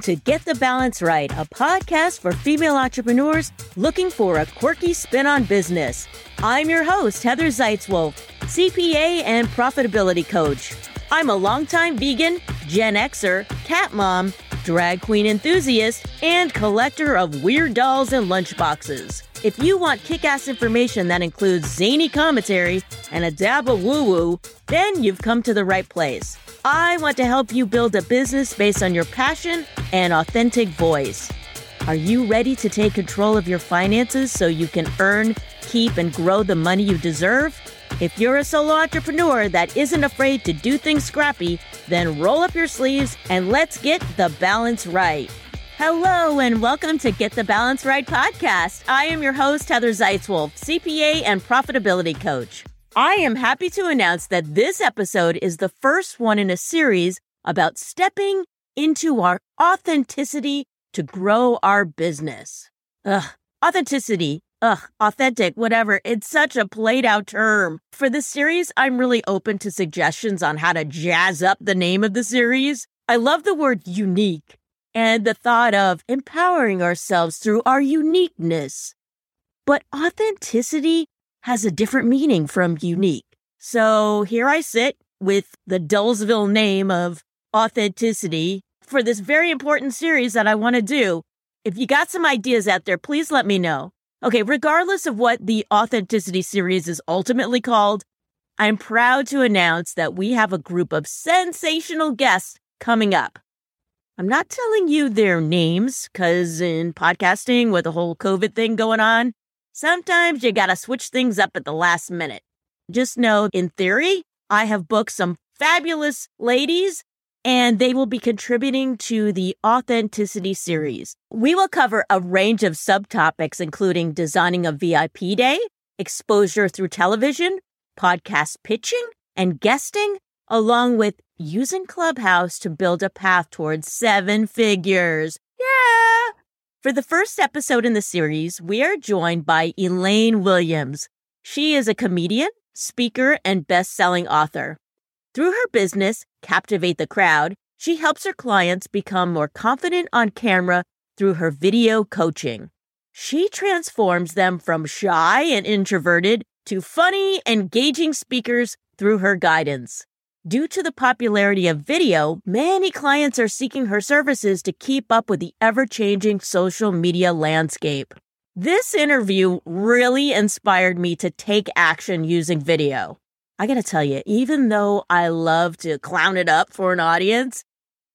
Welcome to Get the Balance Right, a podcast for female entrepreneurs looking for a quirky spin on business. I'm your host, Heather Zeitzwolfe, CPA and profitability coach. I'm a longtime vegan, Gen Xer, cat mom, drag queen enthusiast, and collector of weird dolls and lunchboxes. If you want kick ass information that includes zany commentary and a dab of woo woo, then you've come to the right place. I want to help you build a business based on your passion and authentic voice. Are you ready to take control of your finances so you can earn, keep, and grow the money you deserve? If you're a solo entrepreneur that isn't afraid to do things scrappy, then roll up your sleeves and let's get the balance right. Hello, and welcome to Get the Balance Right podcast. I am your host, Heather Zeitzwolfe, CPA and profitability coach. I am happy to announce that this episode is the first one in a series about stepping into our authenticity to grow our business. Ugh, authenticity. Ugh, authentic, whatever. It's such a played out term. For this series, I'm really open to suggestions on how to jazz up the name of the series. I love the word unique and the thought of empowering ourselves through our uniqueness. But authenticity has a different meaning from unique. So here I sit with the Dullsville name of authenticity for this very important series that I want to do. If you got some ideas out there, please let me know. Okay, regardless of what the authenticity series is ultimately called, I'm proud to announce that we have a group of sensational guests coming up. I'm not telling you their names because in podcasting with the whole COVID thing going on, Sometimes you gotta switch things up at the last minute. Just know, in theory, I have booked some fabulous ladies and they will be contributing to the Authenticity series. We will cover a range of subtopics, including designing a VIP day, exposure through television, podcast pitching, and guesting, along with using Clubhouse to build a path towards seven figures. Yeah! For the first episode in the series, we are joined by Elaine Williams. She is a comedian, speaker, and best selling author. Through her business, Captivate the Crowd, she helps her clients become more confident on camera through her video coaching. She transforms them from shy and introverted to funny, engaging speakers through her guidance. Due to the popularity of video, many clients are seeking her services to keep up with the ever changing social media landscape. This interview really inspired me to take action using video. I gotta tell you, even though I love to clown it up for an audience,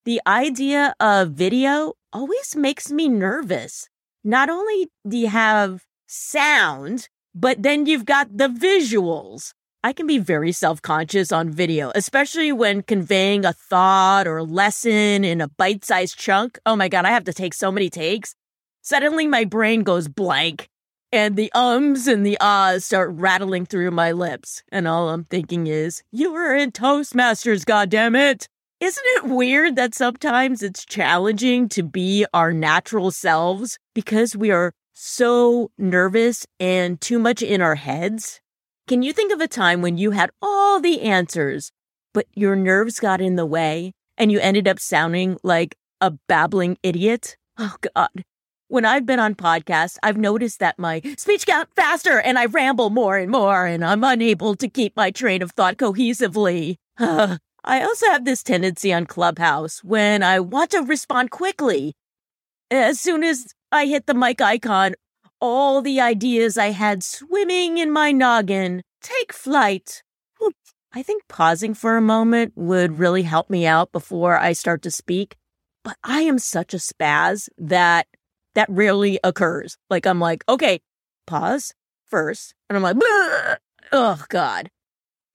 the idea of video always makes me nervous. Not only do you have sound, but then you've got the visuals. I can be very self conscious on video, especially when conveying a thought or lesson in a bite sized chunk. Oh my God, I have to take so many takes. Suddenly my brain goes blank and the ums and the ahs start rattling through my lips. And all I'm thinking is, you were in Toastmasters, goddammit. Isn't it weird that sometimes it's challenging to be our natural selves because we are so nervous and too much in our heads? Can you think of a time when you had all the answers, but your nerves got in the way and you ended up sounding like a babbling idiot? Oh, God. When I've been on podcasts, I've noticed that my speech got faster and I ramble more and more, and I'm unable to keep my train of thought cohesively. I also have this tendency on Clubhouse when I want to respond quickly. As soon as I hit the mic icon, all the ideas I had swimming in my noggin take flight. I think pausing for a moment would really help me out before I start to speak. But I am such a spaz that that rarely occurs. Like I'm like, okay, pause first. And I'm like, oh God.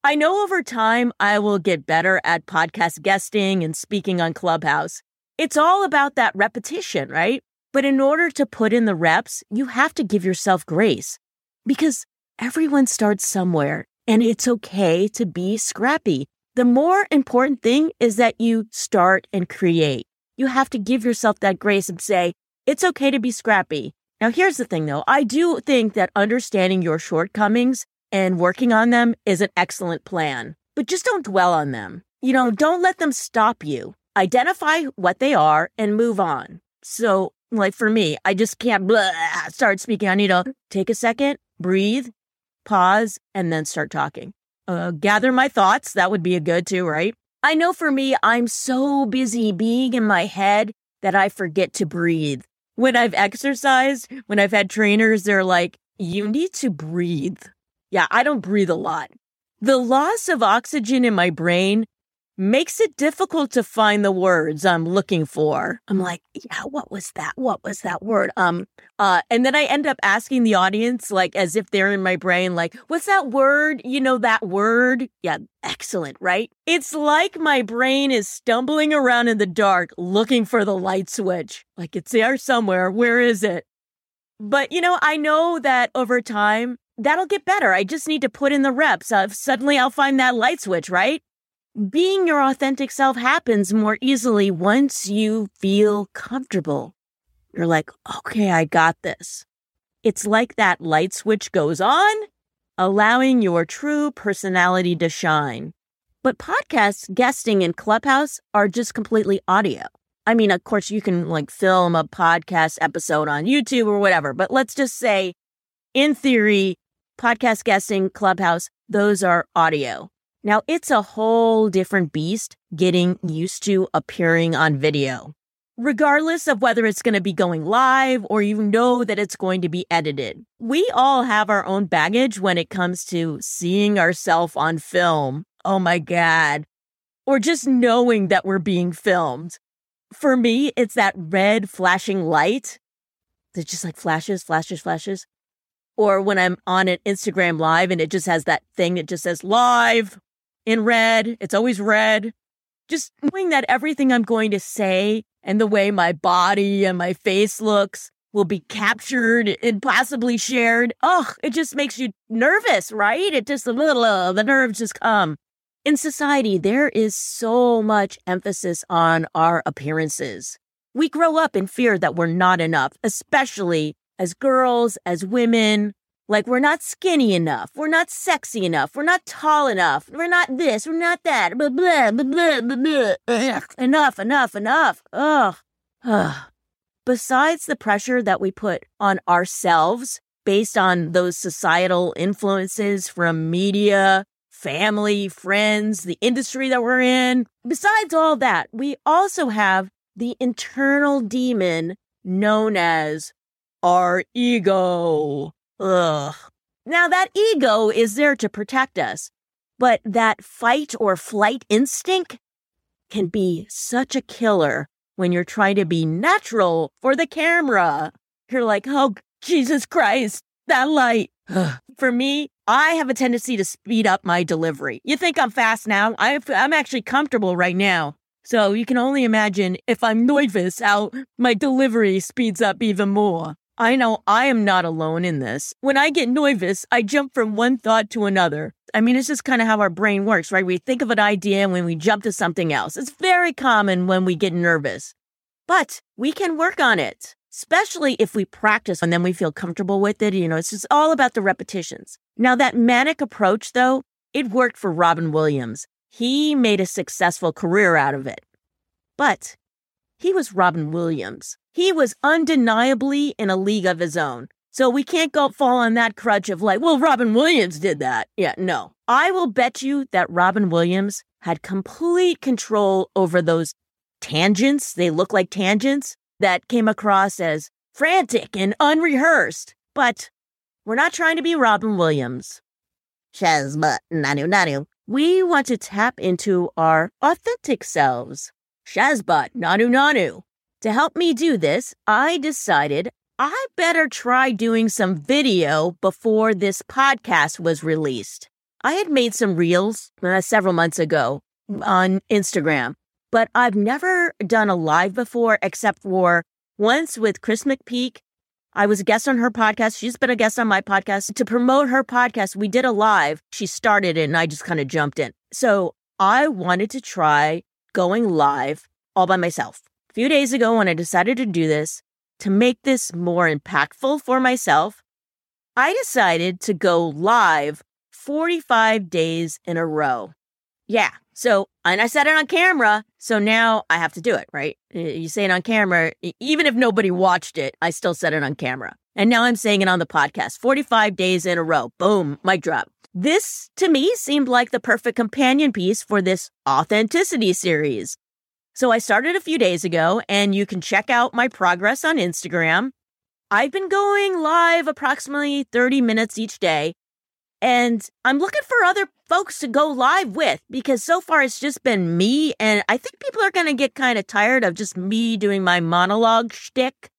I know over time I will get better at podcast guesting and speaking on Clubhouse. It's all about that repetition, right? But in order to put in the reps, you have to give yourself grace because everyone starts somewhere and it's okay to be scrappy. The more important thing is that you start and create. You have to give yourself that grace and say, it's okay to be scrappy. Now, here's the thing though. I do think that understanding your shortcomings and working on them is an excellent plan, but just don't dwell on them. You know, don't let them stop you. identify what they are and move on. So, like for me, I just can't blah, start speaking. I need to take a second, breathe, pause, and then start talking. Uh, gather my thoughts. That would be a good too, right? I know for me, I'm so busy being in my head that I forget to breathe. When I've exercised, when I've had trainers, they're like, you need to breathe. Yeah, I don't breathe a lot. The loss of oxygen in my brain makes it difficult to find the words I'm looking for. I'm like, yeah, what was that? What was that word? Um, uh, and then I end up asking the audience, like, as if they're in my brain, like, what's that word? You know, that word? Yeah, excellent, right? It's like my brain is stumbling around in the dark looking for the light switch. Like, it's there somewhere. Where is it? But, you know, I know that over time, that'll get better. I just need to put in the reps. Uh, suddenly I'll find that light switch, right? Being your authentic self happens more easily once you feel comfortable. You're like, okay, I got this. It's like that light switch goes on, allowing your true personality to shine. But podcasts, guesting, and Clubhouse are just completely audio. I mean, of course, you can like film a podcast episode on YouTube or whatever, but let's just say, in theory, podcast guesting, Clubhouse, those are audio. Now, it's a whole different beast getting used to appearing on video, regardless of whether it's going to be going live or you know that it's going to be edited. We all have our own baggage when it comes to seeing ourselves on film. Oh my God. Or just knowing that we're being filmed. For me, it's that red flashing light that just like flashes, flashes, flashes. Or when I'm on an Instagram live and it just has that thing that just says live in red. It's always red. Just knowing that everything I'm going to say and the way my body and my face looks will be captured and possibly shared. Oh, it just makes you nervous, right? It just a little, uh, the nerves just come. In society, there is so much emphasis on our appearances. We grow up in fear that we're not enough, especially as girls, as women, like we're not skinny enough. We're not sexy enough. We're not tall enough. We're not this. We're not that. Blah, blah, blah, blah, blah, blah. enough, enough, enough. Ugh. Ugh. Besides the pressure that we put on ourselves based on those societal influences from media, family, friends, the industry that we're in, besides all that, we also have the internal demon known as our ego. Ugh. Now, that ego is there to protect us, but that fight or flight instinct can be such a killer when you're trying to be natural for the camera. You're like, oh, Jesus Christ, that light. For me, I have a tendency to speed up my delivery. You think I'm fast now? i am actually comfortable right now. So you can only imagine if I'm nervous how my delivery speeds up even more. I know I am not alone in this. When I get nervous, I jump from one thought to another. I mean, it's just kind of how our brain works, right? We think of an idea and when we jump to something else. It's very common when we get nervous. But we can work on it, especially if we practice and then we feel comfortable with it. You know, it's just all about the repetitions. Now, that manic approach, though, it worked for Robin Williams. He made a successful career out of it. But he was Robin Williams. He was undeniably in a league of his own. So we can't go fall on that crutch of like, well, Robin Williams did that. Yeah, no. I will bet you that Robin Williams had complete control over those tangents. They look like tangents that came across as frantic and unrehearsed. But we're not trying to be Robin Williams. Shazbot, nanu nanu. We want to tap into our authentic selves. Shazbot, nanu nanu. To help me do this, I decided I better try doing some video before this podcast was released. I had made some reels uh, several months ago on Instagram, but I've never done a live before except for once with Chris McPeak. I was a guest on her podcast. She's been a guest on my podcast. To promote her podcast, we did a live. She started it and I just kind of jumped in. So I wanted to try going live all by myself a few days ago when I decided to do this, to make this more impactful for myself, I decided to go live 45 days in a row. Yeah. So and I said it on camera. So now I have to do it, right? You say it on camera, even if nobody watched it, I still said it on camera. And now I'm saying it on the podcast 45 days in a row. Boom, mic drop. This to me seemed like the perfect companion piece for this authenticity series. So I started a few days ago, and you can check out my progress on Instagram. I've been going live approximately 30 minutes each day, and I'm looking for other folks to go live with because so far it's just been me. And I think people are going to get kind of tired of just me doing my monologue shtick.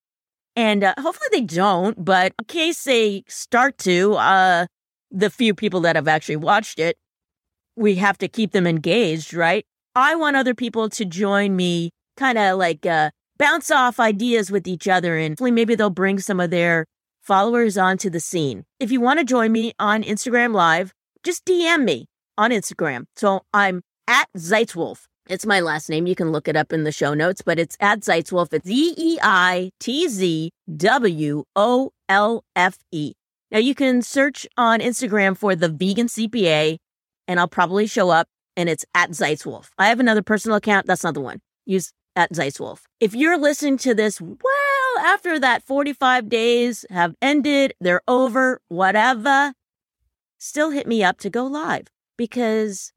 And uh, hopefully they don't, but in case they start to, uh, the few people that have actually watched it, we have to keep them engaged, right? I want other people to join me, kind of like uh, bounce off ideas with each other, and hopefully maybe they'll bring some of their followers onto the scene. If you want to join me on Instagram Live, just DM me on Instagram. So I'm at Zeitzwolfe. It's my last name. You can look it up in the show notes, but it's at Zeitzwolfe. It's Z E I T Z W O L F E. Now you can search on Instagram for the vegan CPA and I'll probably show up and it's at Zeitzwolfe. I have another personal account. That's not the one. Use at Zeitzwolfe. If you're listening to this well after that 45 days have ended, they're over, whatever, still hit me up to go live because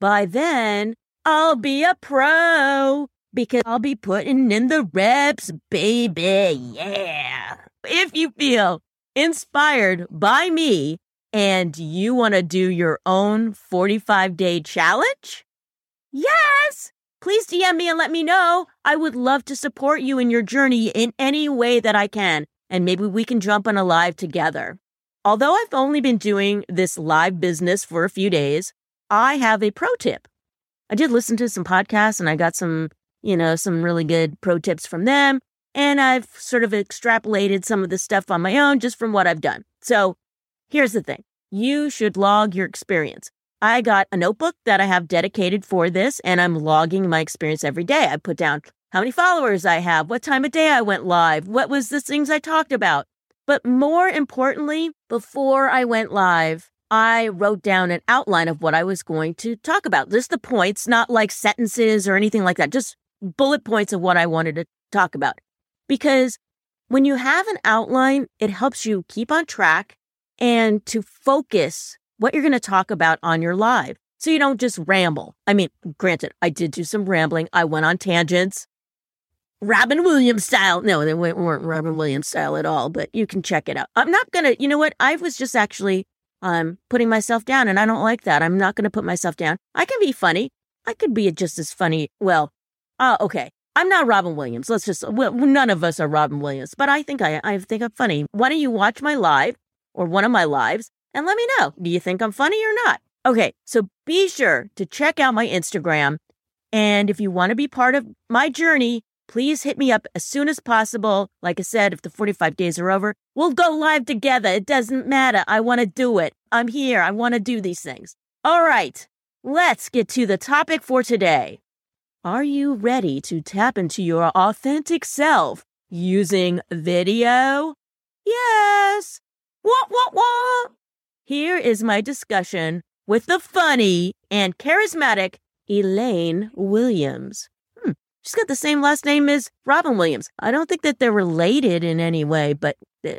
by then I'll be a pro because I'll be putting in the reps, baby. Yeah. If you feel inspired by me and you want to do your own 45 day challenge? Yes! Please DM me and let me know. I would love to support you in your journey in any way that I can, and maybe we can jump on a live together. Although I've only been doing this live business for a few days, I have a pro tip. I did listen to some podcasts and I got some, you know, some really good pro tips from them. And I've sort of extrapolated some of the stuff on my own just from what I've done. So here's the thing you should log your experience. I got a notebook that I have dedicated for this, and I'm logging my experience every day. I put down how many followers I have, what time of day I went live, what was the things I talked about. But more importantly, before I went live, I wrote down an outline of what I was going to talk about. Just the points, not like sentences or anything like that, just bullet points of what I wanted to talk about. Because when you have an outline, it helps you keep on track and to focus what you're going to talk about on your live. So you don't just ramble. I mean, granted, I did do some rambling. I went on tangents. Robin Williams style. No, they weren't Robin Williams style at all, but you can check it out. I'm not going to, you know what? I was just actually um, putting myself down, and I don't like that. I'm not going to put myself down. I can be funny. I could be just as funny. Well, uh, okay. I'm not Robin Williams. Let's just, well, none of us are Robin Williams, but I think I, I think I'm funny. Why don't you watch my live or one of my lives and let me know. Do you think I'm funny or not? Okay, so be sure to check out my Instagram. And if you want to be part of my journey, please hit me up as soon as possible. Like I said, if the 45 days are over, we'll go live together. It doesn't matter. I want to do it. I'm here. I want to do these things. All right, let's get to the topic for today. Are you ready to tap into your authentic self using video? Yes. What, what, what? Here is my discussion with the funny and charismatic Elaine Williams. Hmm, she's got the same last name as Robin Williams. I don't think that they're related in any way, but uh,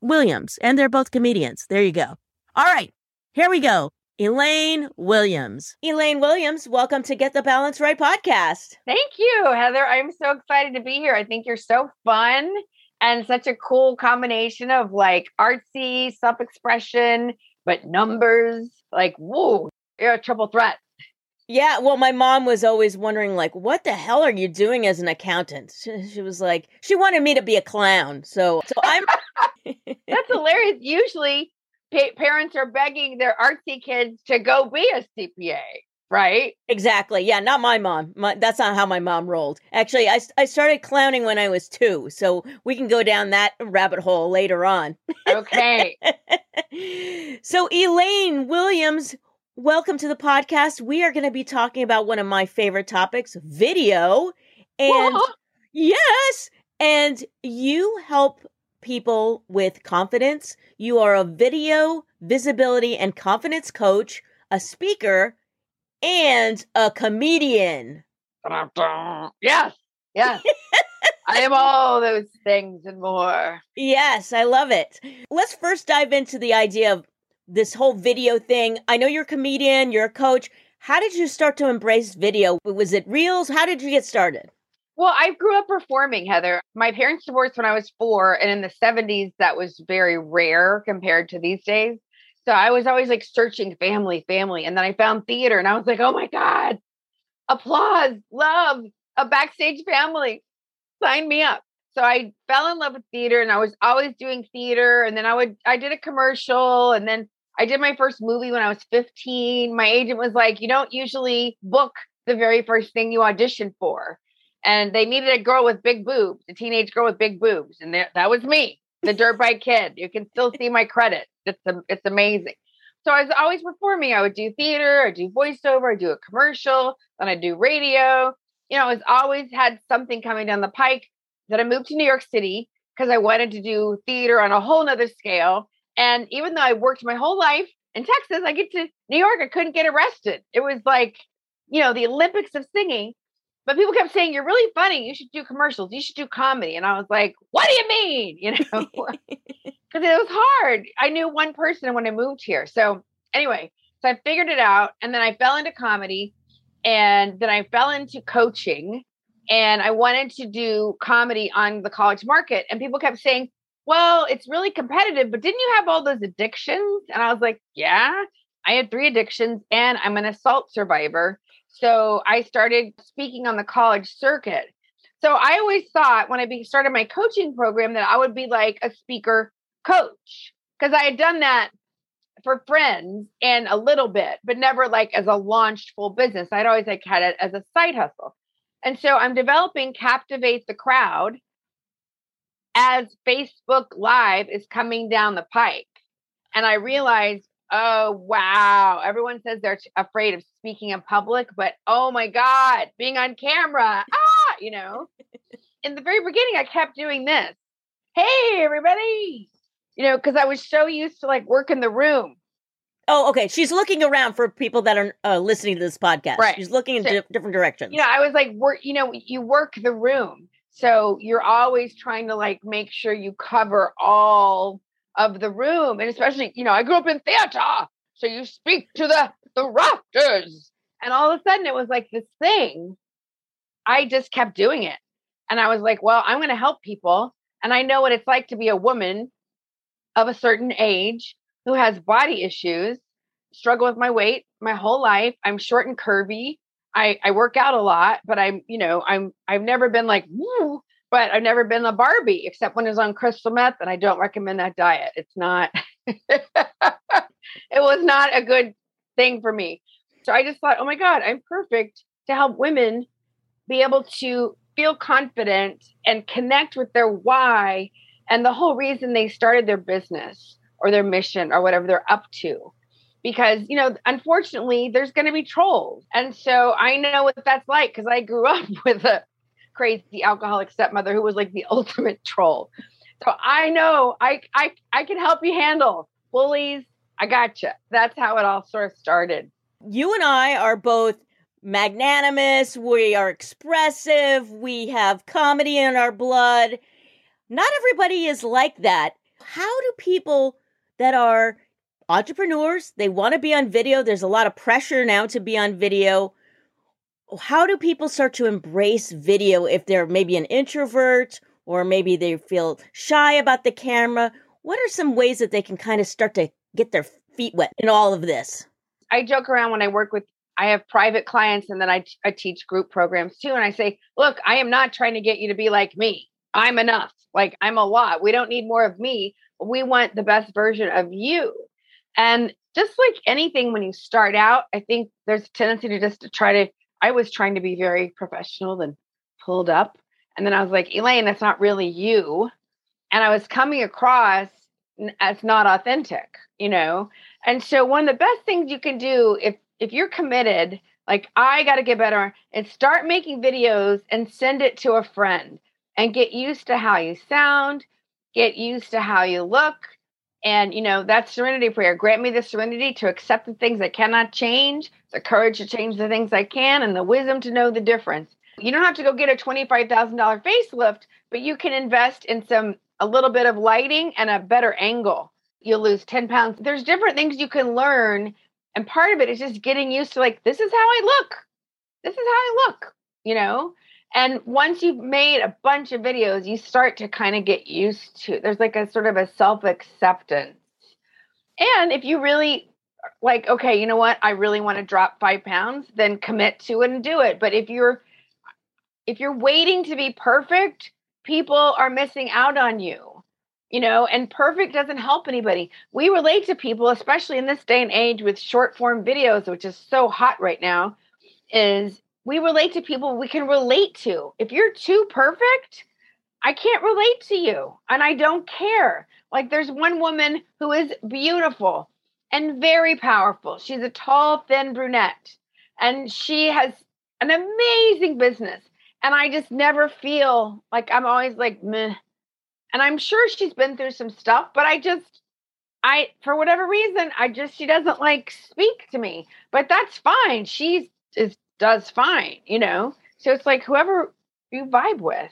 Williams, and they're both comedians. There you go. All right, here we go. Elaine Williams. Elaine Williams, welcome to Get the Balance Right podcast. Thank you, Heather. I'm so excited to be here. I think you're so fun and such a cool combination of like artsy self expression, but numbers. Like, whoa, you're a triple threat. Yeah, well, my mom was always wondering, like, what the hell are you doing as an accountant? She, she was like, she wanted me to be a clown. So, so I'm. That's hilarious. Usually, pa- parents are begging their artsy kids to go be a CPA right? Exactly. Yeah, not my mom. My, that's not how my mom rolled. Actually, I, I started clowning when I was two, so we can go down that rabbit hole later on. Okay. so, Elaine Williams, welcome to the podcast. We are going to be talking about one of my favorite topics video. And Whoa. yes, and you help people with confidence. You are a video visibility and confidence coach, a speaker, and a comedian. Yes, yes. I am all those things and more. Yes, I love it. Let's first dive into the idea of this whole video thing. I know you're a comedian, you're a coach. How did you start to embrace video? Was it reels? How did you get started? Well, I grew up performing, Heather. My parents divorced when I was four, and in the 70s, that was very rare compared to these days. So I was always like searching family, family. And then I found theater, and I was like, oh my God, applause, love, a backstage family. Sign me up. So I fell in love with theater, and I was always doing theater. And then I would, I did a commercial, and then I did my first movie when I was 15. My agent was like, you don't usually book the very first thing you audition for and they needed a girl with big boobs, a teenage girl with big boobs, and that was me, the dirt bike kid. You can still see my credit. It's it's amazing. So I was always performing. I would do theater, I do voiceover, I do a commercial, then I do radio. You know, I was always had something coming down the pike. That I moved to New York City because I wanted to do theater on a whole nother scale. And even though I worked my whole life in Texas, I get to New York, I couldn't get arrested. It was like, you know, the Olympics of singing but people kept saying you're really funny you should do commercials you should do comedy and i was like what do you mean? You know because it was hard i knew one person when i moved here so anyway so i figured it out and then i fell into comedy and then i fell into coaching and i wanted to do comedy on the college market and people kept saying well it's really competitive but didn't you have all those addictions? And i was like yeah i had three addictions and i'm an assault survivor so I started speaking on the college circuit. So I always thought when I started my coaching program that I would be like a speaker coach because I had done that for friends and a little bit, but never like as a launched full business. I'd always like had it as a side hustle. And so I'm developing Captivate the Crowd as Facebook Live is coming down the pike. And I realized Oh, wow. Everyone says they're afraid of speaking in public, but oh my God, being on camera, ah, you know. in the very beginning, I kept doing this. Hey, everybody. You know, because I was so used to like work in the room. Oh, okay. She's looking around for people that are uh, listening to this podcast. Right. She's looking in so, di- different directions. You know, I was like, work. You know, you work the room, so you're always trying to like make sure you cover all of the room. And especially, you know, I grew up in theater. So you speak to the, the rafters. And all of a sudden it was like this thing. I just kept doing it. And I was like, well, I'm going to help people. And I know what it's like to be a woman of a certain age who has body issues, struggle with my weight my whole life. I'm short and curvy. I, I work out a lot, but I'm, you know, I'm I've never been like, woo, but I've never been a Barbie except when it's on crystal meth, and I don't recommend that diet. It's not, it was not a good thing for me. So I just thought, oh my God, I'm perfect to help women be able to feel confident and connect with their why and the whole reason they started their business or their mission or whatever they're up to. Because, you know, unfortunately, there's going to be trolls. And so I know what that's like because I grew up with a crazy alcoholic stepmother who was like the ultimate troll. So I know I I I can help you handle bullies. I gotcha. That's how it all sort of started. You and I are both magnanimous. We are expressive. We have comedy in our blood. Not everybody is like that. How do people that are entrepreneurs, they want to be on video, there's a lot of pressure now to be on video how do people start to embrace video if they're maybe an introvert or maybe they feel shy about the camera? What are some ways that they can kind of start to get their feet wet in all of this? I joke around when I work with I have private clients and then I, I teach group programs too. And I say, look, I am not trying to get you to be like me. I'm enough. Like I'm a lot. We don't need more of me. We want the best version of you. And just like anything, when you start out, I think there's a tendency to just to try to I was trying to be very professional and pulled up. And then I was like, Elaine, that's not really you. And I was coming across as not authentic, you know? And so one of the best things you can do if if you're committed, like I got to get better and start making videos and send it to a friend and get used to how you sound, get used to how you look, And, you know, that serenity prayer grant me the serenity to accept the things I cannot change, the courage to change the things I can, and the wisdom to know the difference. You don't have to go get a $25,000 facelift, but you can invest in some, a little bit of lighting and a better angle. You'll lose 10 pounds. There's different things you can learn. And part of it is just getting used to, like, this is how I look. This is how I look, you know? And once you've made a bunch of videos, you start to kind of get used to there's like a sort of a self acceptance. And if you really like, okay, you know what, I really want to drop five pounds, then commit to it and do it. But if you're if you're waiting to be perfect, people are missing out on you. You know, and perfect doesn't help anybody. We relate to people, especially in this day and age with short form videos, which is so hot right now, is we relate to people we can relate to. If you're too perfect, I can't relate to you and I don't care. Like there's one woman who is beautiful and very powerful. She's a tall, thin brunette and she has an amazing business. And I just never feel like I'm always like, meh. And I'm sure she's been through some stuff, but I just, I, for whatever reason, I just, she doesn't like speak to me. But that's fine. She is does fine, you know? So it's like whoever you vibe with.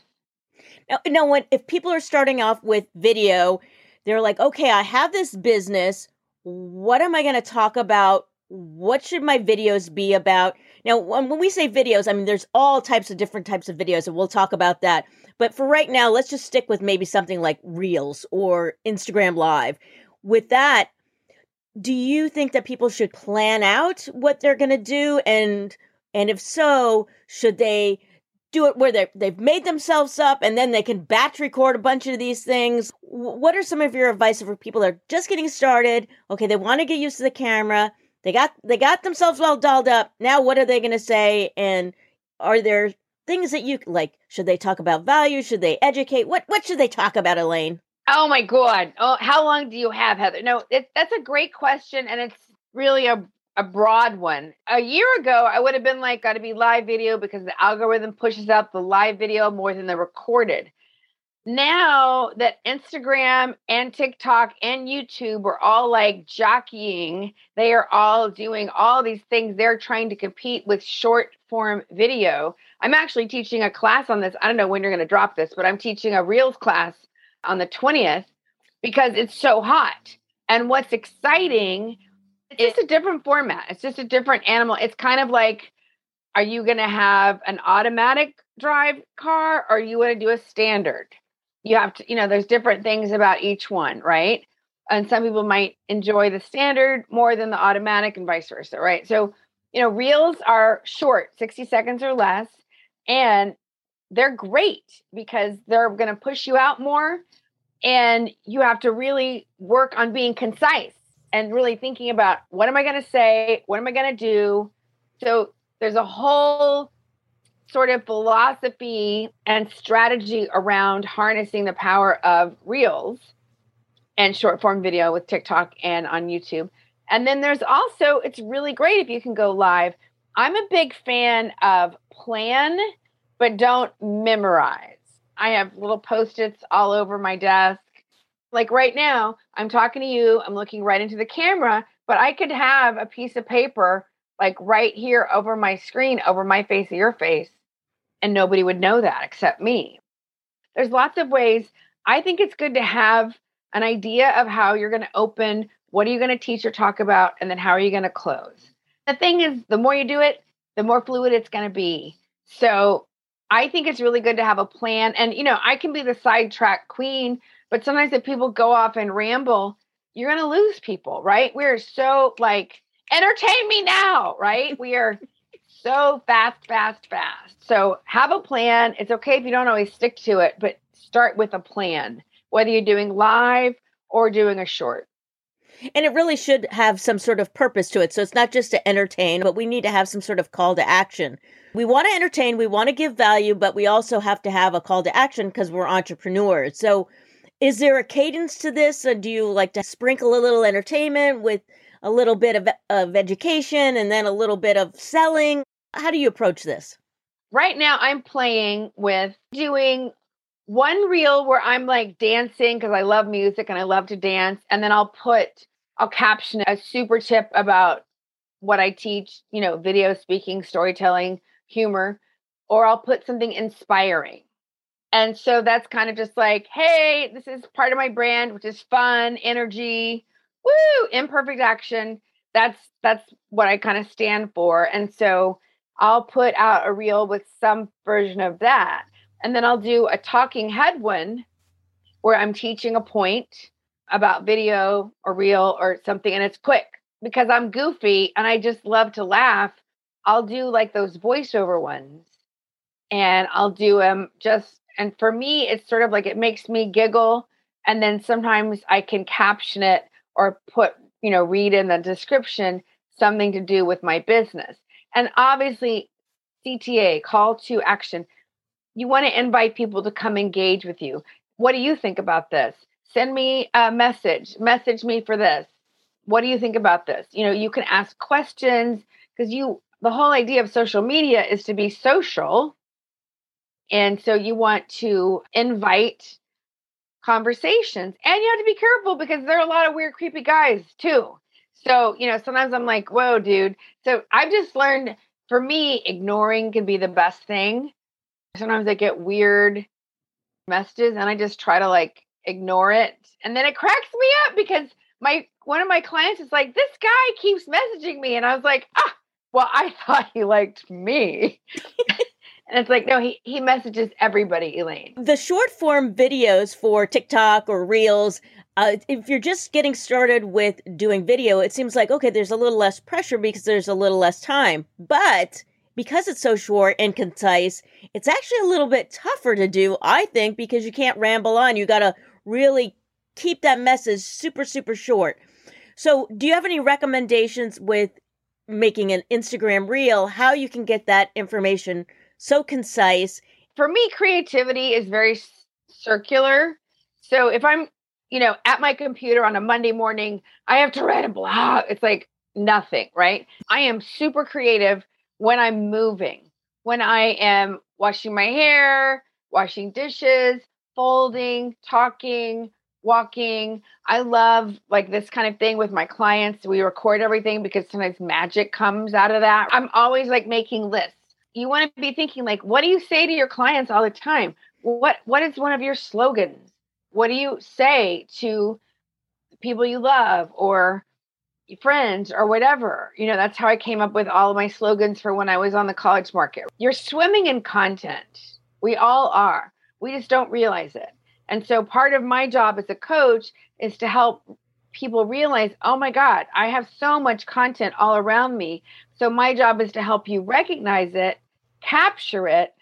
Now, now when if people are starting off with video, they're like, okay, I have this business. What am I going to talk about? What should my videos be about? Now, when we say videos, I mean, there's all types of different types of videos, and we'll talk about that. But for right now, let's just stick with maybe something like Reels or Instagram Live. With that, do you think that people should plan out what they're going to do and and if so, should they do it where they've made themselves up and then they can batch record a bunch of these things? What are some of your advice for people that are just getting started? Okay, they want to get used to the camera. They got they got themselves well dolled up. Now what are they going to say? And are there things that you like? Should they talk about value? Should they educate? What what should they talk about, Elaine? Oh my god! Oh, how long do you have, Heather? No, it, that's a great question, and it's really a a broad one. A year ago, I would have been like, got to be live video because the algorithm pushes out the live video more than the recorded. Now that Instagram and TikTok and YouTube are all like jockeying, they are all doing all these things. They're trying to compete with short form video. I'm actually teaching a class on this. I don't know when you're going to drop this, but I'm teaching a Reels class on the 20th because it's so hot. And what's exciting it's just a different format. It's just a different animal. It's kind of like, are you going to have an automatic drive car or are you going to do a standard? You have to, you know, there's different things about each one, right? And some people might enjoy the standard more than the automatic and vice versa, right? So, you know, reels are short, 60 seconds or less, and they're great because they're going to push you out more and you have to really work on being concise and really thinking about what am I going to say? What am I going to do? So there's a whole sort of philosophy and strategy around harnessing the power of reels and short form video with TikTok and on YouTube. And then there's also, it's really great if you can go live. I'm a big fan of plan, but don't memorize. I have little post its all over my desk like right now, I'm talking to you, I'm looking right into the camera, but I could have a piece of paper like right here over my screen, over my face your face, and nobody would know that except me. There's lots of ways. I think it's good to have an idea of how you're going to open, what are you going to teach or talk about, and then how are you going to close. The thing is, the more you do it, the more fluid it's going to be. So I think it's really good to have a plan. And, you know, I can be the sidetrack queen but sometimes if people go off and ramble, you're going to lose people, right? We're so like, entertain me now, right? we are so fast, fast, fast. So have a plan. It's okay if you don't always stick to it, but start with a plan, whether you're doing live or doing a short. And it really should have some sort of purpose to it. So it's not just to entertain, but we need to have some sort of call to action. We want to entertain, we want to give value, but we also have to have a call to action because we're entrepreneurs. So is there a cadence to this? Or do you like to sprinkle a little entertainment with a little bit of, of education and then a little bit of selling? How do you approach this? Right now, I'm playing with doing one reel where I'm like dancing because I love music and I love to dance. And then I'll put, I'll caption a super tip about what I teach, you know, video speaking, storytelling, humor, or I'll put something inspiring. And so that's kind of just like, hey, this is part of my brand, which is fun, energy, woo, imperfect action. That's that's what I kind of stand for. And so I'll put out a reel with some version of that. And then I'll do a talking head one where I'm teaching a point about video or reel or something and it's quick because I'm goofy and I just love to laugh. I'll do like those voiceover ones and I'll do them just and for me it's sort of like it makes me giggle and then sometimes I can caption it or put, you know, read in the description something to do with my business. And obviously CTA call to action you want to invite people to come engage with you. What do you think about this? Send me a message, message me for this. What do you think about this? You know, you can ask questions because you, the whole idea of social media is to be social. And so you want to invite conversations and you have to be careful because there are a lot of weird, creepy guys too. So, you know, sometimes I'm like, whoa, dude. So I've just learned for me, ignoring can be the best thing Sometimes I get weird messages and I just try to like ignore it. And then it cracks me up because my one of my clients is like, this guy keeps messaging me. And I was like, ah, well, I thought he liked me. and it's like, no, he, he messages everybody, Elaine. The short form videos for TikTok or Reels, uh, if you're just getting started with doing video, it seems like, okay, there's a little less pressure because there's a little less time. But because it's so short and concise, it's actually a little bit tougher to do, I think, because you can't ramble on. You got to really keep that message super, super short. So, do you have any recommendations with making an Instagram reel, how you can get that information so concise? For me, creativity is very circular. So, if I'm, you know, at my computer on a Monday morning, I have to write a blog. It's like nothing, right? I am super creative when I'm moving, when I am washing my hair, washing dishes, folding, talking, walking. I love like this kind of thing with my clients. We record everything because sometimes magic comes out of that. I'm always like making lists. You want to be thinking like what do you say to your clients all the time? What what is one of your slogans? What do you say to people you love or friends or whatever. You know, that's how I came up with all of my slogans for when I was on the college market. You're swimming in content. We all are. We just don't realize it. And so part of my job as a coach is to help people realize, oh my God, I have so much content all around me. So my job is to help you recognize it, capture it,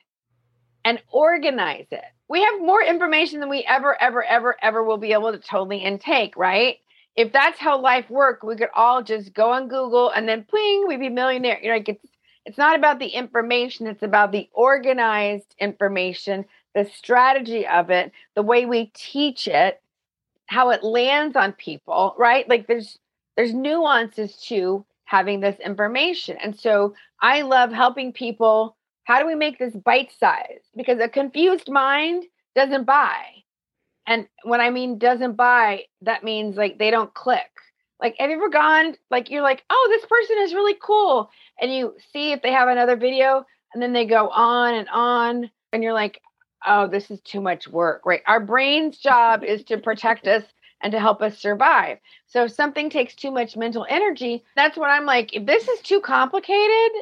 and organize it. We have more information than we ever, ever, ever, ever will be able to totally intake, right? if that's how life worked, we could all just go on Google and then pling, we'd be millionaire. You know, like it's it's not about the information, it's about the organized information, the strategy of it, the way we teach it, how it lands on people, right? Like there's there's nuances to having this information. And so I love helping people. How do we make this bite size? Because a confused mind doesn't buy. And when I mean doesn't buy, that means like they don't click. Like, have you ever gone, like, you're like, oh, this person is really cool. And you see if they have another video, and then they go on and on. And you're like, oh, this is too much work, right? Our brain's job is to protect us and to help us survive. So if something takes too much mental energy, that's what I'm like, if this is too complicated,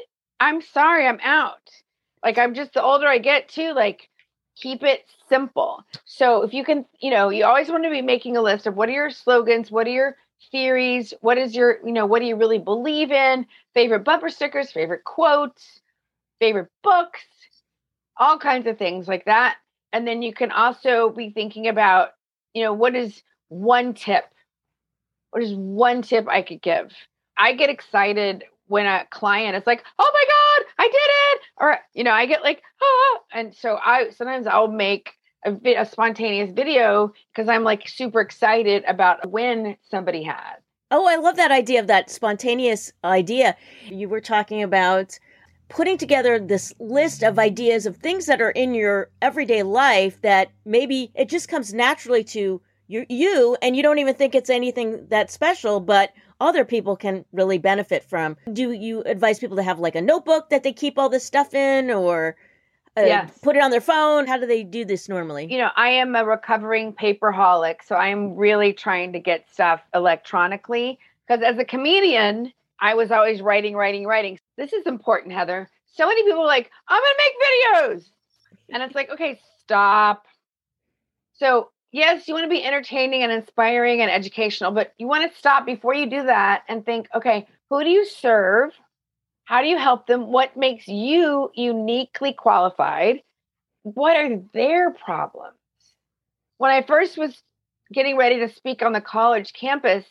I'm sorry, I'm out. Like, I'm just the older I get too, like, keep it simple. So if you can, you know, you always want to be making a list of what are your slogans, what are your theories, what is your, you know, what do you really believe in, favorite bumper stickers, favorite quotes, favorite books, all kinds of things like that. And then you can also be thinking about, you know, what is one tip? What is one tip I could give? I get excited when a client is like, "Oh my god, I did it!" or you know, I get like, "Ah!" and so I sometimes I'll make a, bit, a spontaneous video because I'm like super excited about when somebody has. Oh, I love that idea of that spontaneous idea. You were talking about putting together this list of ideas of things that are in your everyday life that maybe it just comes naturally to you, you and you don't even think it's anything that special, but other people can really benefit from. Do you advise people to have like a notebook that they keep all this stuff in or uh, Yes. put it on their phone? How do they do this normally? You know, I am a recovering paperholic, so I'm really trying to get stuff electronically because as a comedian, I was always writing, writing, writing. This is important, Heather. So many people are like, I'm going to make videos. And it's like, okay, stop. So, yes, you want to be entertaining and inspiring and educational, but you want to stop before you do that and think, okay, who do you serve? How do you help them? What makes you uniquely qualified? What are their problems? When I first was getting ready to speak on the college campus,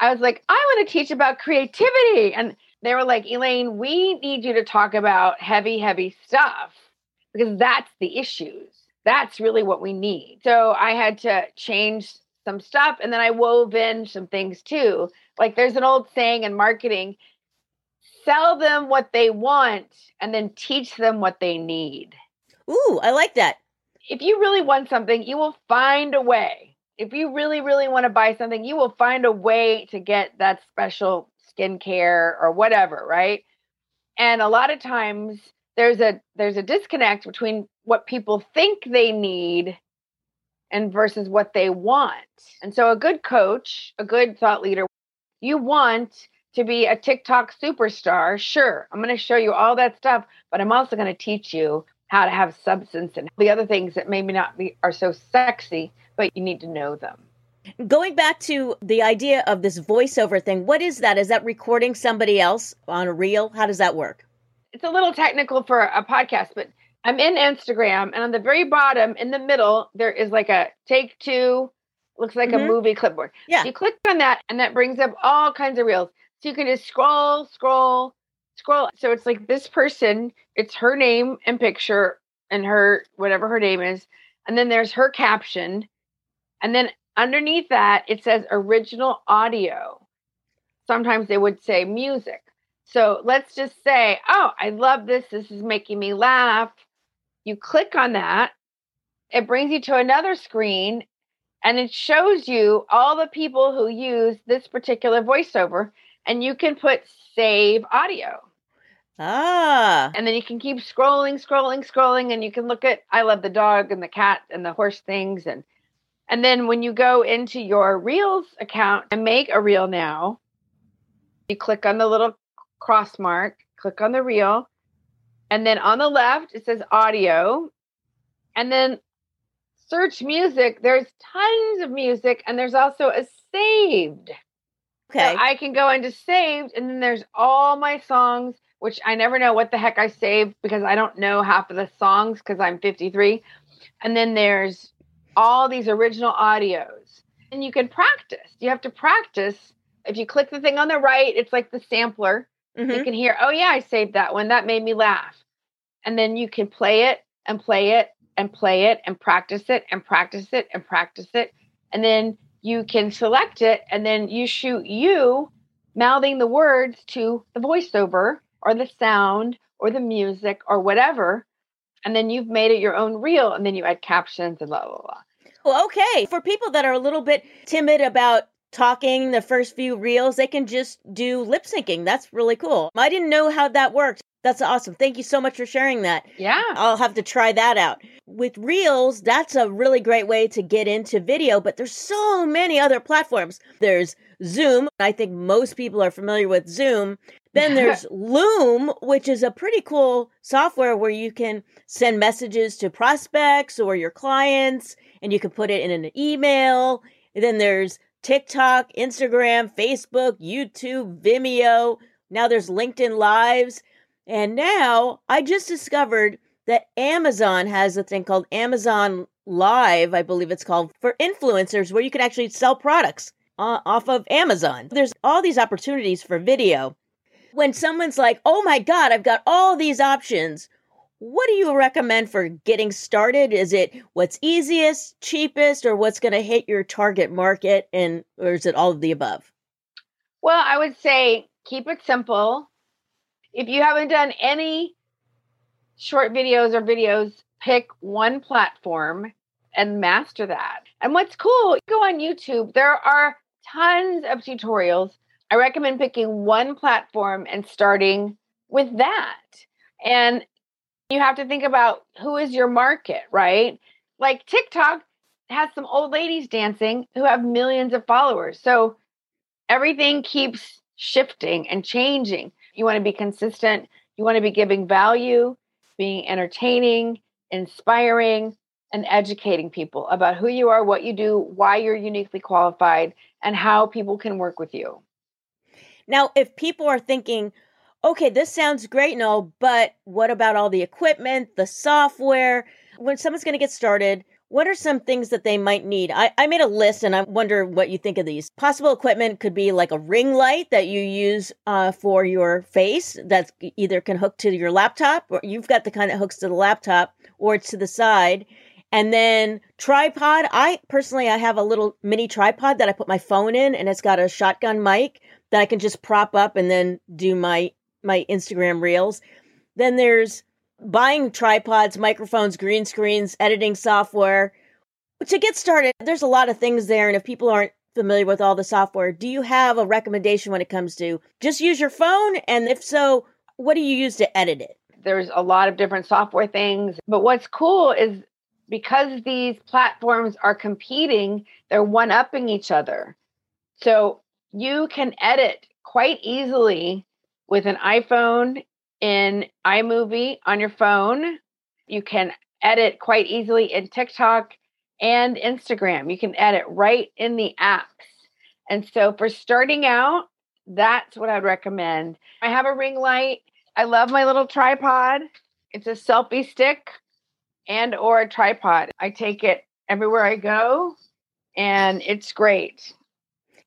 I was like, I want to teach about creativity. And they were like, Elaine, we need you to talk about heavy, heavy stuff because that's the issues. That's really what we need. So I had to change some stuff and then I wove in some things too. Like there's an old saying in marketing sell them what they want and then teach them what they need. Ooh, I like that. If you really want something, you will find a way. If you really, really want to buy something, you will find a way to get that special skincare or whatever, right? And a lot of times there's a there's a disconnect between what people think they need and versus what they want. And so a good coach, a good thought leader, you want to be a TikTok superstar. Sure, I'm going to show you all that stuff, but I'm also going to teach you how to have substance and the other things that maybe not be are so sexy, but you need to know them. Going back to the idea of this voiceover thing, what is that? Is that recording somebody else on a reel? How does that work? It's a little technical for a podcast, but I'm in Instagram and on the very bottom in the middle there is like a take two looks like Mhm. a movie clipboard. Yeah. You click on that and that brings up all kinds of reels. So you can just scroll, scroll, scroll. So it's like this person, it's her name and picture and her whatever her name is. And then there's her caption. And then underneath that it says original audio. Sometimes they would say music. So let's just say, oh, I love this. This is making me laugh. You click on that, it brings you to another screen and it shows you all the people who use this particular voiceover. And you can put save audio. Ah, And then you can keep scrolling, scrolling, scrolling, and you can look at I love the dog and the cat and the horse things. And and then when you go into your Reels account and make a reel now, you click on the little cross mark, click on the reel, and then on the left it says audio. And then search music. There's tons of music, and there's also a saved. okay. So I can go into saved, and then there's all my songs, which I never know what the heck I saved because I don't know half of the songs because I'm 53. And then there's all these original audios, and you can practice. You have to practice. If you click the thing on the right, it's like the sampler. Mhm. You can hear, oh, yeah, I saved that one. That made me laugh. And then you can play it and play it and play it and practice it and practice it and practice it. And then you can select it and then you shoot you mouthing the words to the voiceover or the sound or the music or whatever. And then you've made it your own reel and then you add captions and blah, blah, blah. Well, okay. For people that are a little bit timid about talking the first few reels, they can just do lip syncing. That's really cool. I didn't know how that worked. That's awesome. Thank you so much for sharing that. Yeah. I'll have to try that out. With Reels, that's a really great way to get into video, but there's so many other platforms. There's Zoom. I think most people are familiar with Zoom. Then there's Loom, which is a pretty cool software where you can send messages to prospects or your clients and you can put it in an email. And then there's TikTok, Instagram, Facebook, YouTube, Vimeo. Now there's LinkedIn Lives. And now I just discovered that Amazon has a thing called Amazon Live, I believe it's called, for influencers where you can actually sell products uh, off of Amazon. There's all these opportunities for video. When someone's like, oh my God, I've got all these options, what do you recommend for getting started? Is it what's easiest, cheapest, or what's going to hit your target market? And, or is it all of the above? Well, I would say keep it simple. If you haven't done any short videos or videos, pick one platform and master that. And what's cool, go on YouTube, there are tons of tutorials. I recommend picking one platform and starting with that. And you have to think about who is your market, right? Like TikTok has some old ladies dancing who have millions of followers. So everything keeps shifting and changing. You want to be consistent, you want to be giving value, being entertaining, inspiring, and educating people about who you are, what you do, why you're uniquely qualified, and how people can work with you. Now, if people are thinking, okay, this sounds great, no, but what about all the equipment, the software? When someone's going to get started, what are some things that they might need? I, I made a list and I wonder what you think of these. Possible equipment could be like a ring light that you use uh, for your face that either can hook to your laptop or you've got the kind that hooks to the laptop or to the side. And then tripod. I personally, I have a little mini tripod that I put my phone in and it's got a shotgun mic that I can just prop up and then do my, my Instagram reels. Then there's buying tripods, microphones, green screens, editing software. To get started, there's a lot of things there. And if people aren't familiar with all the software, do you have a recommendation when it comes to just use your phone? And if so, what do you use to edit it? There's a lot of different software things. But what's cool is because these platforms are competing, they're one upping each other. So you can edit quite easily with an iPhone in iMovie on your phone. You can edit quite easily in TikTok and Instagram. You can edit right in the apps. And so for starting out, that's what I'd recommend. I have a ring light. I love my little tripod. It's a selfie stick and or a tripod. I take it everywhere I go and it's great.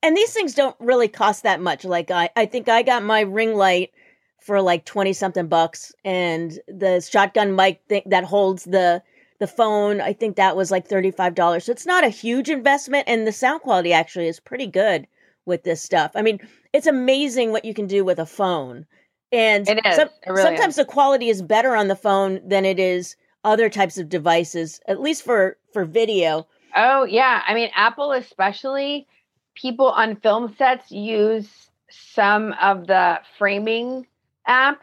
And these things don't really cost that much. Like I, I think I got my ring light for like 20 something bucks and the shotgun mic thing that holds the the phone i think that was like $35 so it's not a huge investment and the sound quality actually is pretty good with this stuff. I mean it's amazing what you can do with a phone and some, really sometimes is. the quality is better on the phone than it is other types of devices at least for for video. Oh yeah. I mean apple especially people on film sets use some of the framing apps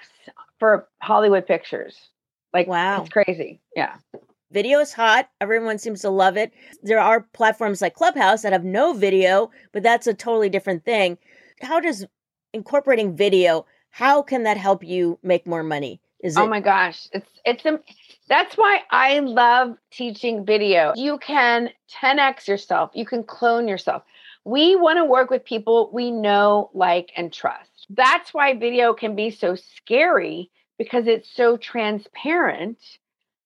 for Hollywood pictures. Like, wow, it's crazy. Yeah. Video is hot. Everyone seems to love it. There are platforms like Clubhouse that have no video, but that's a totally different thing. How does incorporating video, how can that help you make more money? Is oh it- my gosh, it's it's a, that's why I love teaching video. You can 10x yourself. You can clone yourself. We want to work with people we know, like, and trust. That's why video can be so scary because it's so transparent.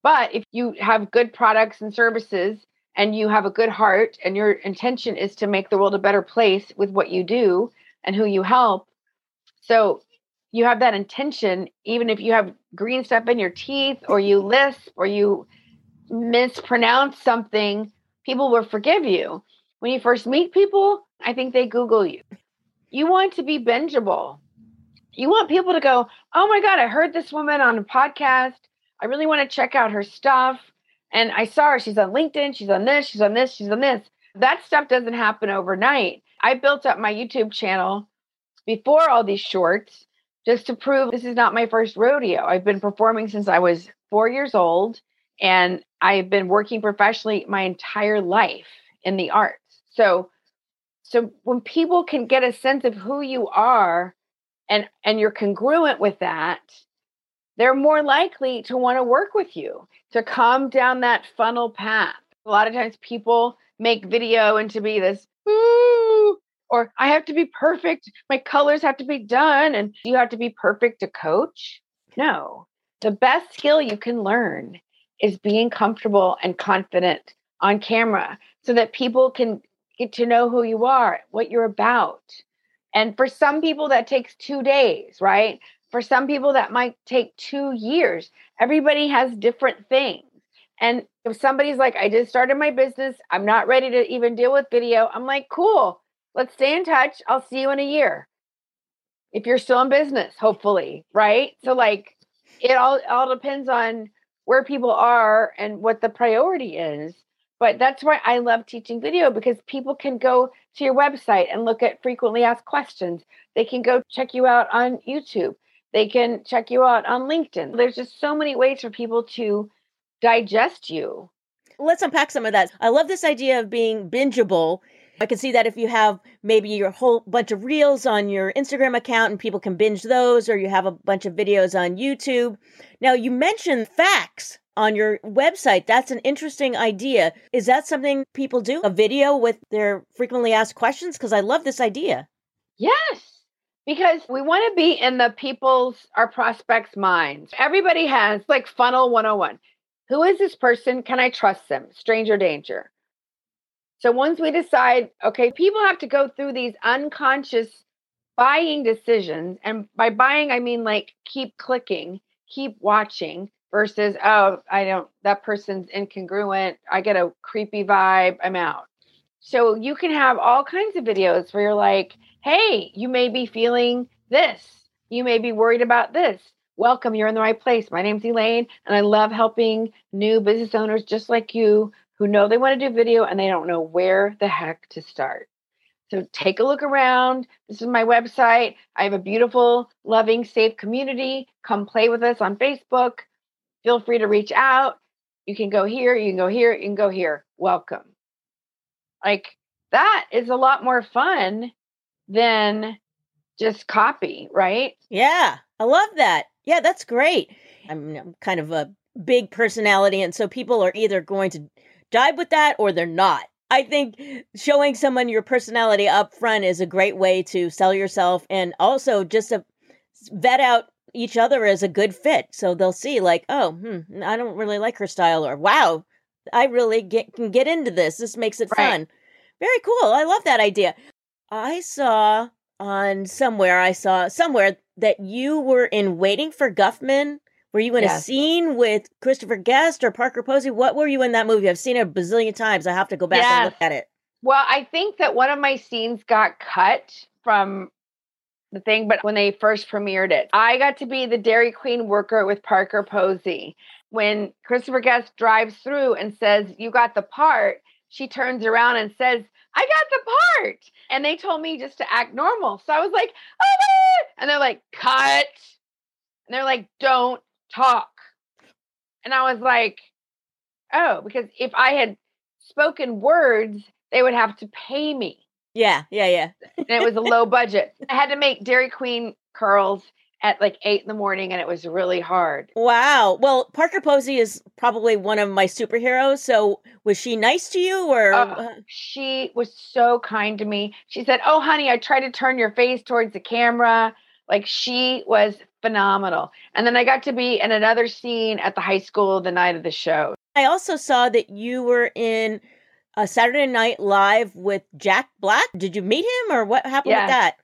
But if you have good products and services and you have a good heart and your intention is to make the world a better place with what you do and who you help. So you have that intention, even if you have green stuff in your teeth or you lisp or you mispronounce something, people will forgive you. When you first meet people, I think they Google you. You want to be bingeable. You want people to go, oh my God, I heard this woman on a podcast. I really want to check out her stuff. And I saw her. She's on LinkedIn. She's on this. She's on this. She's on this. That stuff doesn't happen overnight. I built up my YouTube channel before all these shorts just to prove this is not my first rodeo. I've been performing since I was four years old, and I've been working professionally my entire life in the arts. So so when people can get a sense of who you are and and you're congruent with that, they're more likely to want to work with you, to come down that funnel path. A lot of times people make video and to be this ooh or I have to be perfect. My colors have to be done and you have to be perfect to coach. No. The best skill you can learn is being comfortable and confident on camera so that people can get to know who you are, what you're about. And for some people, that takes two days, right? For some people, that might take two years. Everybody has different things. And if somebody's like, I just started my business, I'm not ready to even deal with video, I'm like, cool, let's stay in touch. I'll see you in a year. if you're still in business, hopefully, right? So like it all all depends on where people are and what the priority is. But that's why I love teaching video because people can go to your website and look at frequently asked questions. They can go check you out on YouTube. They can check you out on LinkedIn. There's just so many ways for people to digest you. Let's unpack some of that. I love this idea of being bingeable. I can see that if you have maybe your whole bunch of reels on your Instagram account and people can binge those, or you have a bunch of videos on YouTube. Now, you mentioned FAQs on your website. That's an interesting idea. Is that something people do? A video with their frequently asked questions? Because I love this idea. Yes, because we want to be in the people's, our prospects' minds. Everybody has like funnel 101. Who is this person? Can I trust them? Stranger danger. So once we decide, okay, people have to go through these unconscious buying decisions. And by buying, I mean like keep clicking, keep watching versus, oh, I don't, that person's incongruent. I get a creepy vibe. I'm out. So you can have all kinds of videos where you're like, hey, you may be feeling this. You may be worried about this. Welcome, you're in the right place. My name's Elaine, and I love helping new business owners just like you who know they want to do video and they don't know where the heck to start. So take a look around. This is my website. I have a beautiful, loving, safe community. Come play with us on Facebook. Feel free to reach out. You can go here, you can go here, you can go here. Welcome. Like that is a lot more fun than just copy, right? Yeah, I love that. Yeah, that's great. I'm, kind of a big personality, and so people are either going to dive with that or they're not. I think showing someone your personality up front is a great way to sell yourself and also just to vet out each other as a good fit. So they'll see like, oh, hmm, I don't really like her style or wow, I really get, can get into this. This makes it right. fun. Very cool. I love that idea. I saw on somewhere, I saw somewhere that you were in Waiting for Guffman were you in yes. a scene with Christopher Guest or Parker Posey? What were you in that movie? I've seen it a bazillion times. I have to go back yes. and look at it. Well, I think that one of my scenes got cut from the thing, but when they first premiered it, I got to be the Dairy Queen worker with Parker Posey. When Christopher Guest drives through and says, You got the part, she turns around and says, I got the part. And they told me just to act normal. So I was like, Oh, and they're like, Cut. And they're like, Don't talk. And I was like, oh, because if I had spoken words, they would have to pay me. Yeah, yeah, yeah. and it was a low budget. I had to make Dairy Queen curls at like eight in the morning and it was really hard. Wow. Well, Parker Posey is probably one of my superheroes. So was she nice to you or? Uh, she was so kind to me. She said, Oh, honey, I tried to turn your face towards the camera. Like she was phenomenal. And then I got to be in another scene at the high school the night of the show. I also saw that you were in a Saturday Night Live with Jack Black. Did you meet him or what happened yes. with that?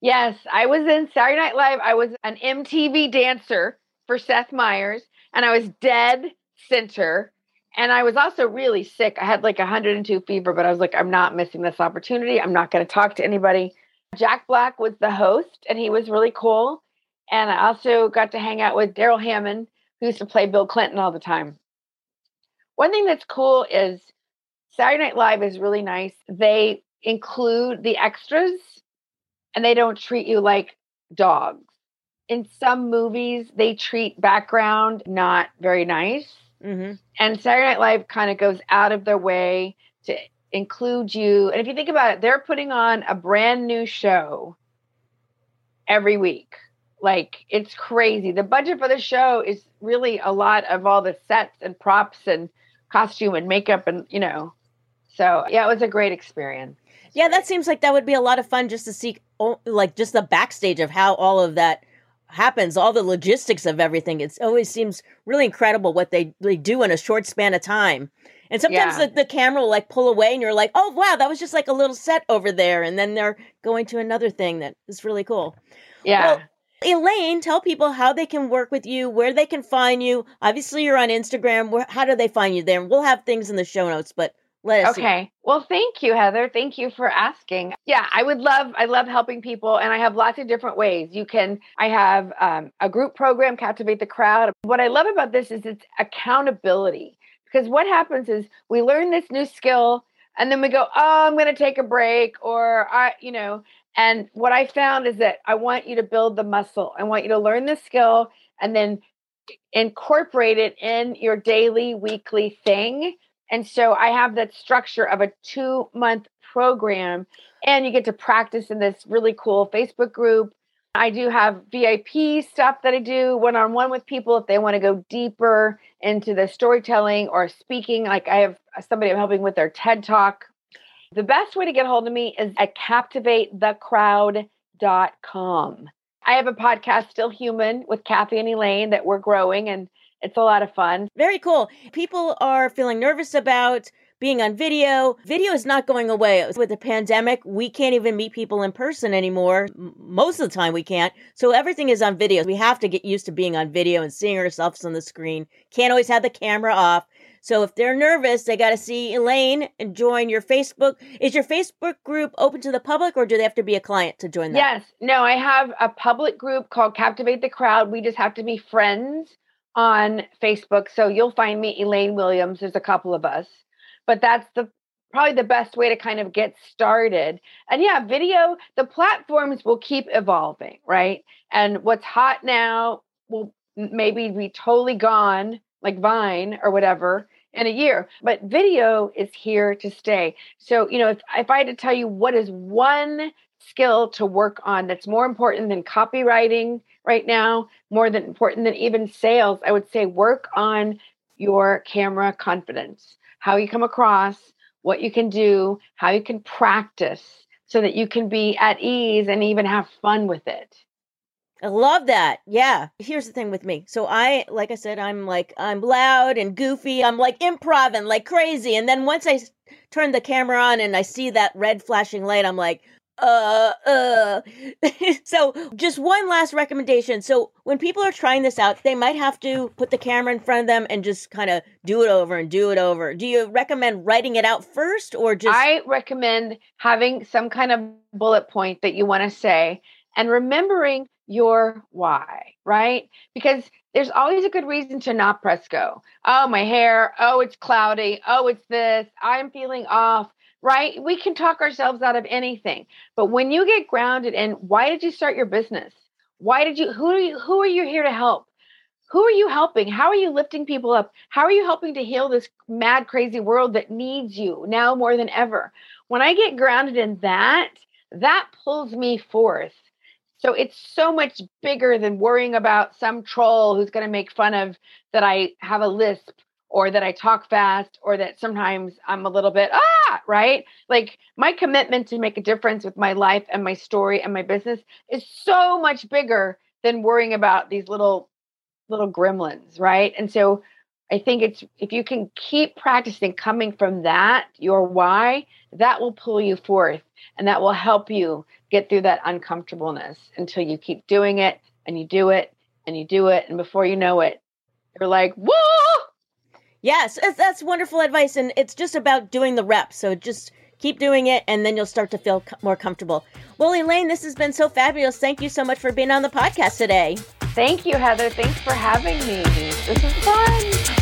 Yes, I was in Saturday Night Live. I was an MTV dancer for Seth Meyers and I was dead center. And I was also really sick. I had like 102 fever, but I was like, I'm not missing this opportunity. I'm not going to talk to anybody. Jack Black was the host and he was really cool. And I also got to hang out with Darrell Hammond, who used to play Bill Clinton all the time. One thing that's cool is Saturday Night Live is really nice. They include the extras and they don't treat you like dogs. In some movies, they treat background not very nice. Mm-hmm. And Saturday Night Live kind of goes out of their way to include you. And if you think about it, they're putting on a brand new show every week. Like it's crazy. The budget for the show is really a lot of all the sets and props and costume and makeup and you know. So yeah, it was a great experience. Yeah, that seems like that would be a lot of fun just to see oh, like just the backstage of how all of that happens, all the logistics of everything. It always seems really incredible what they, they do in a short span of time. And sometimes yeah. the, the camera will like pull away and you're like, oh, wow, that was just like a little set over there. And then they're going to another thing that is really cool. Yeah. Well, Elaine, tell people how they can work with you, where they can find you. Obviously, you're on Instagram. Where, how do they find you there? We'll have things in the show notes, but Let us okay. Well, thank you, Heather. Thank you for asking. Yeah, I would love, I love helping people, and I have lots of different ways. You can, I have um, a group program, Captivate the Crowd. What I love about this is it's accountability because what happens is we learn this new skill and then we go, oh, I'm going to take a break, or I, you know, and what I found is that I want you to build the muscle. I want you to learn the skill and then incorporate it in your daily, weekly thing. And so I have that structure of a two month program, and you get to practice in this really cool Facebook group. I do have VIP stuff that I do one on one with people if they want to go deeper into the storytelling or speaking. Like I have somebody I'm helping with their TED Talk. The best way to get a hold of me is at captivatethecrowd.com. I have a podcast, Still Human, with Kathy and Elaine that we're growing, and it's a lot of fun. Very cool. People are feeling nervous about being on video. Video is not going away. With the pandemic, we can't even meet people in person anymore. Most of the time, we can't. So everything is on video. We have to get used to being on video and seeing ourselves on the screen. Can't always have the camera off. So if they're nervous, they got to see Elaine and join your Facebook. Is your Facebook group open to the public or do they have to be a client to join that? Yes. No, I have a public group called Captivate the Crowd. We just have to be friends on Facebook. So you'll find me, Elaine Williams. There's a couple of us, but that's the probably the best way to kind of get started. And yeah, video, the platforms will keep evolving, right? And what's hot now will maybe be totally gone, like Vine or whatever in a year. But video is here to stay. So, you know, if, if I had to tell you what is one skill to work on that's more important than copywriting right now, more than important than even sales, I would say work on your camera confidence, how you come across, what you can do, how you can practice so that you can be at ease and even have fun with it. I love that. Yeah. Here's the thing with me. So I, like I said, I'm like, I'm loud and goofy. I'm like improv and like crazy. And then once I turn the camera on and I see that red flashing light, I'm like, uh, uh. so just one last recommendation. So when people are trying this out, they might have to put the camera in front of them and just kind of do it over and do it over. Do you recommend writing it out first or just? I recommend having some kind of bullet point that you want to say and remembering your why, right? Because there's always a good reason to not press go. Oh, my hair. Oh, it's cloudy. Oh, it's this. I'm feeling off, right? We can talk ourselves out of anything. But when you get grounded in why did you start your business? Why did you who are you who are you here to help? Who are you helping? How are you lifting people up? How are you helping to heal this mad crazy world that needs you now more than ever? When I get grounded in that, that pulls me forth so it's so much bigger than worrying about some troll who's going to make fun of that I have a lisp or that I talk fast or that sometimes I'm a little bit, ah, right? Like my commitment to make a difference with my life and my story and my business is so much bigger than worrying about these little little gremlins, right? And so I think it's if you can keep practicing coming from that, your why, that will pull you forth and that will help you get through that uncomfortableness until you keep doing it and you do it and you do it. And before you know it, you're like, whoa. Yes, that's wonderful advice. And it's just about doing the reps. So just keep doing it and then you'll start to feel more comfortable. Well, Elaine, this has been so fabulous. Thank you so much for being on the podcast today. Thank you, Heather. Thanks for having me. This was fun.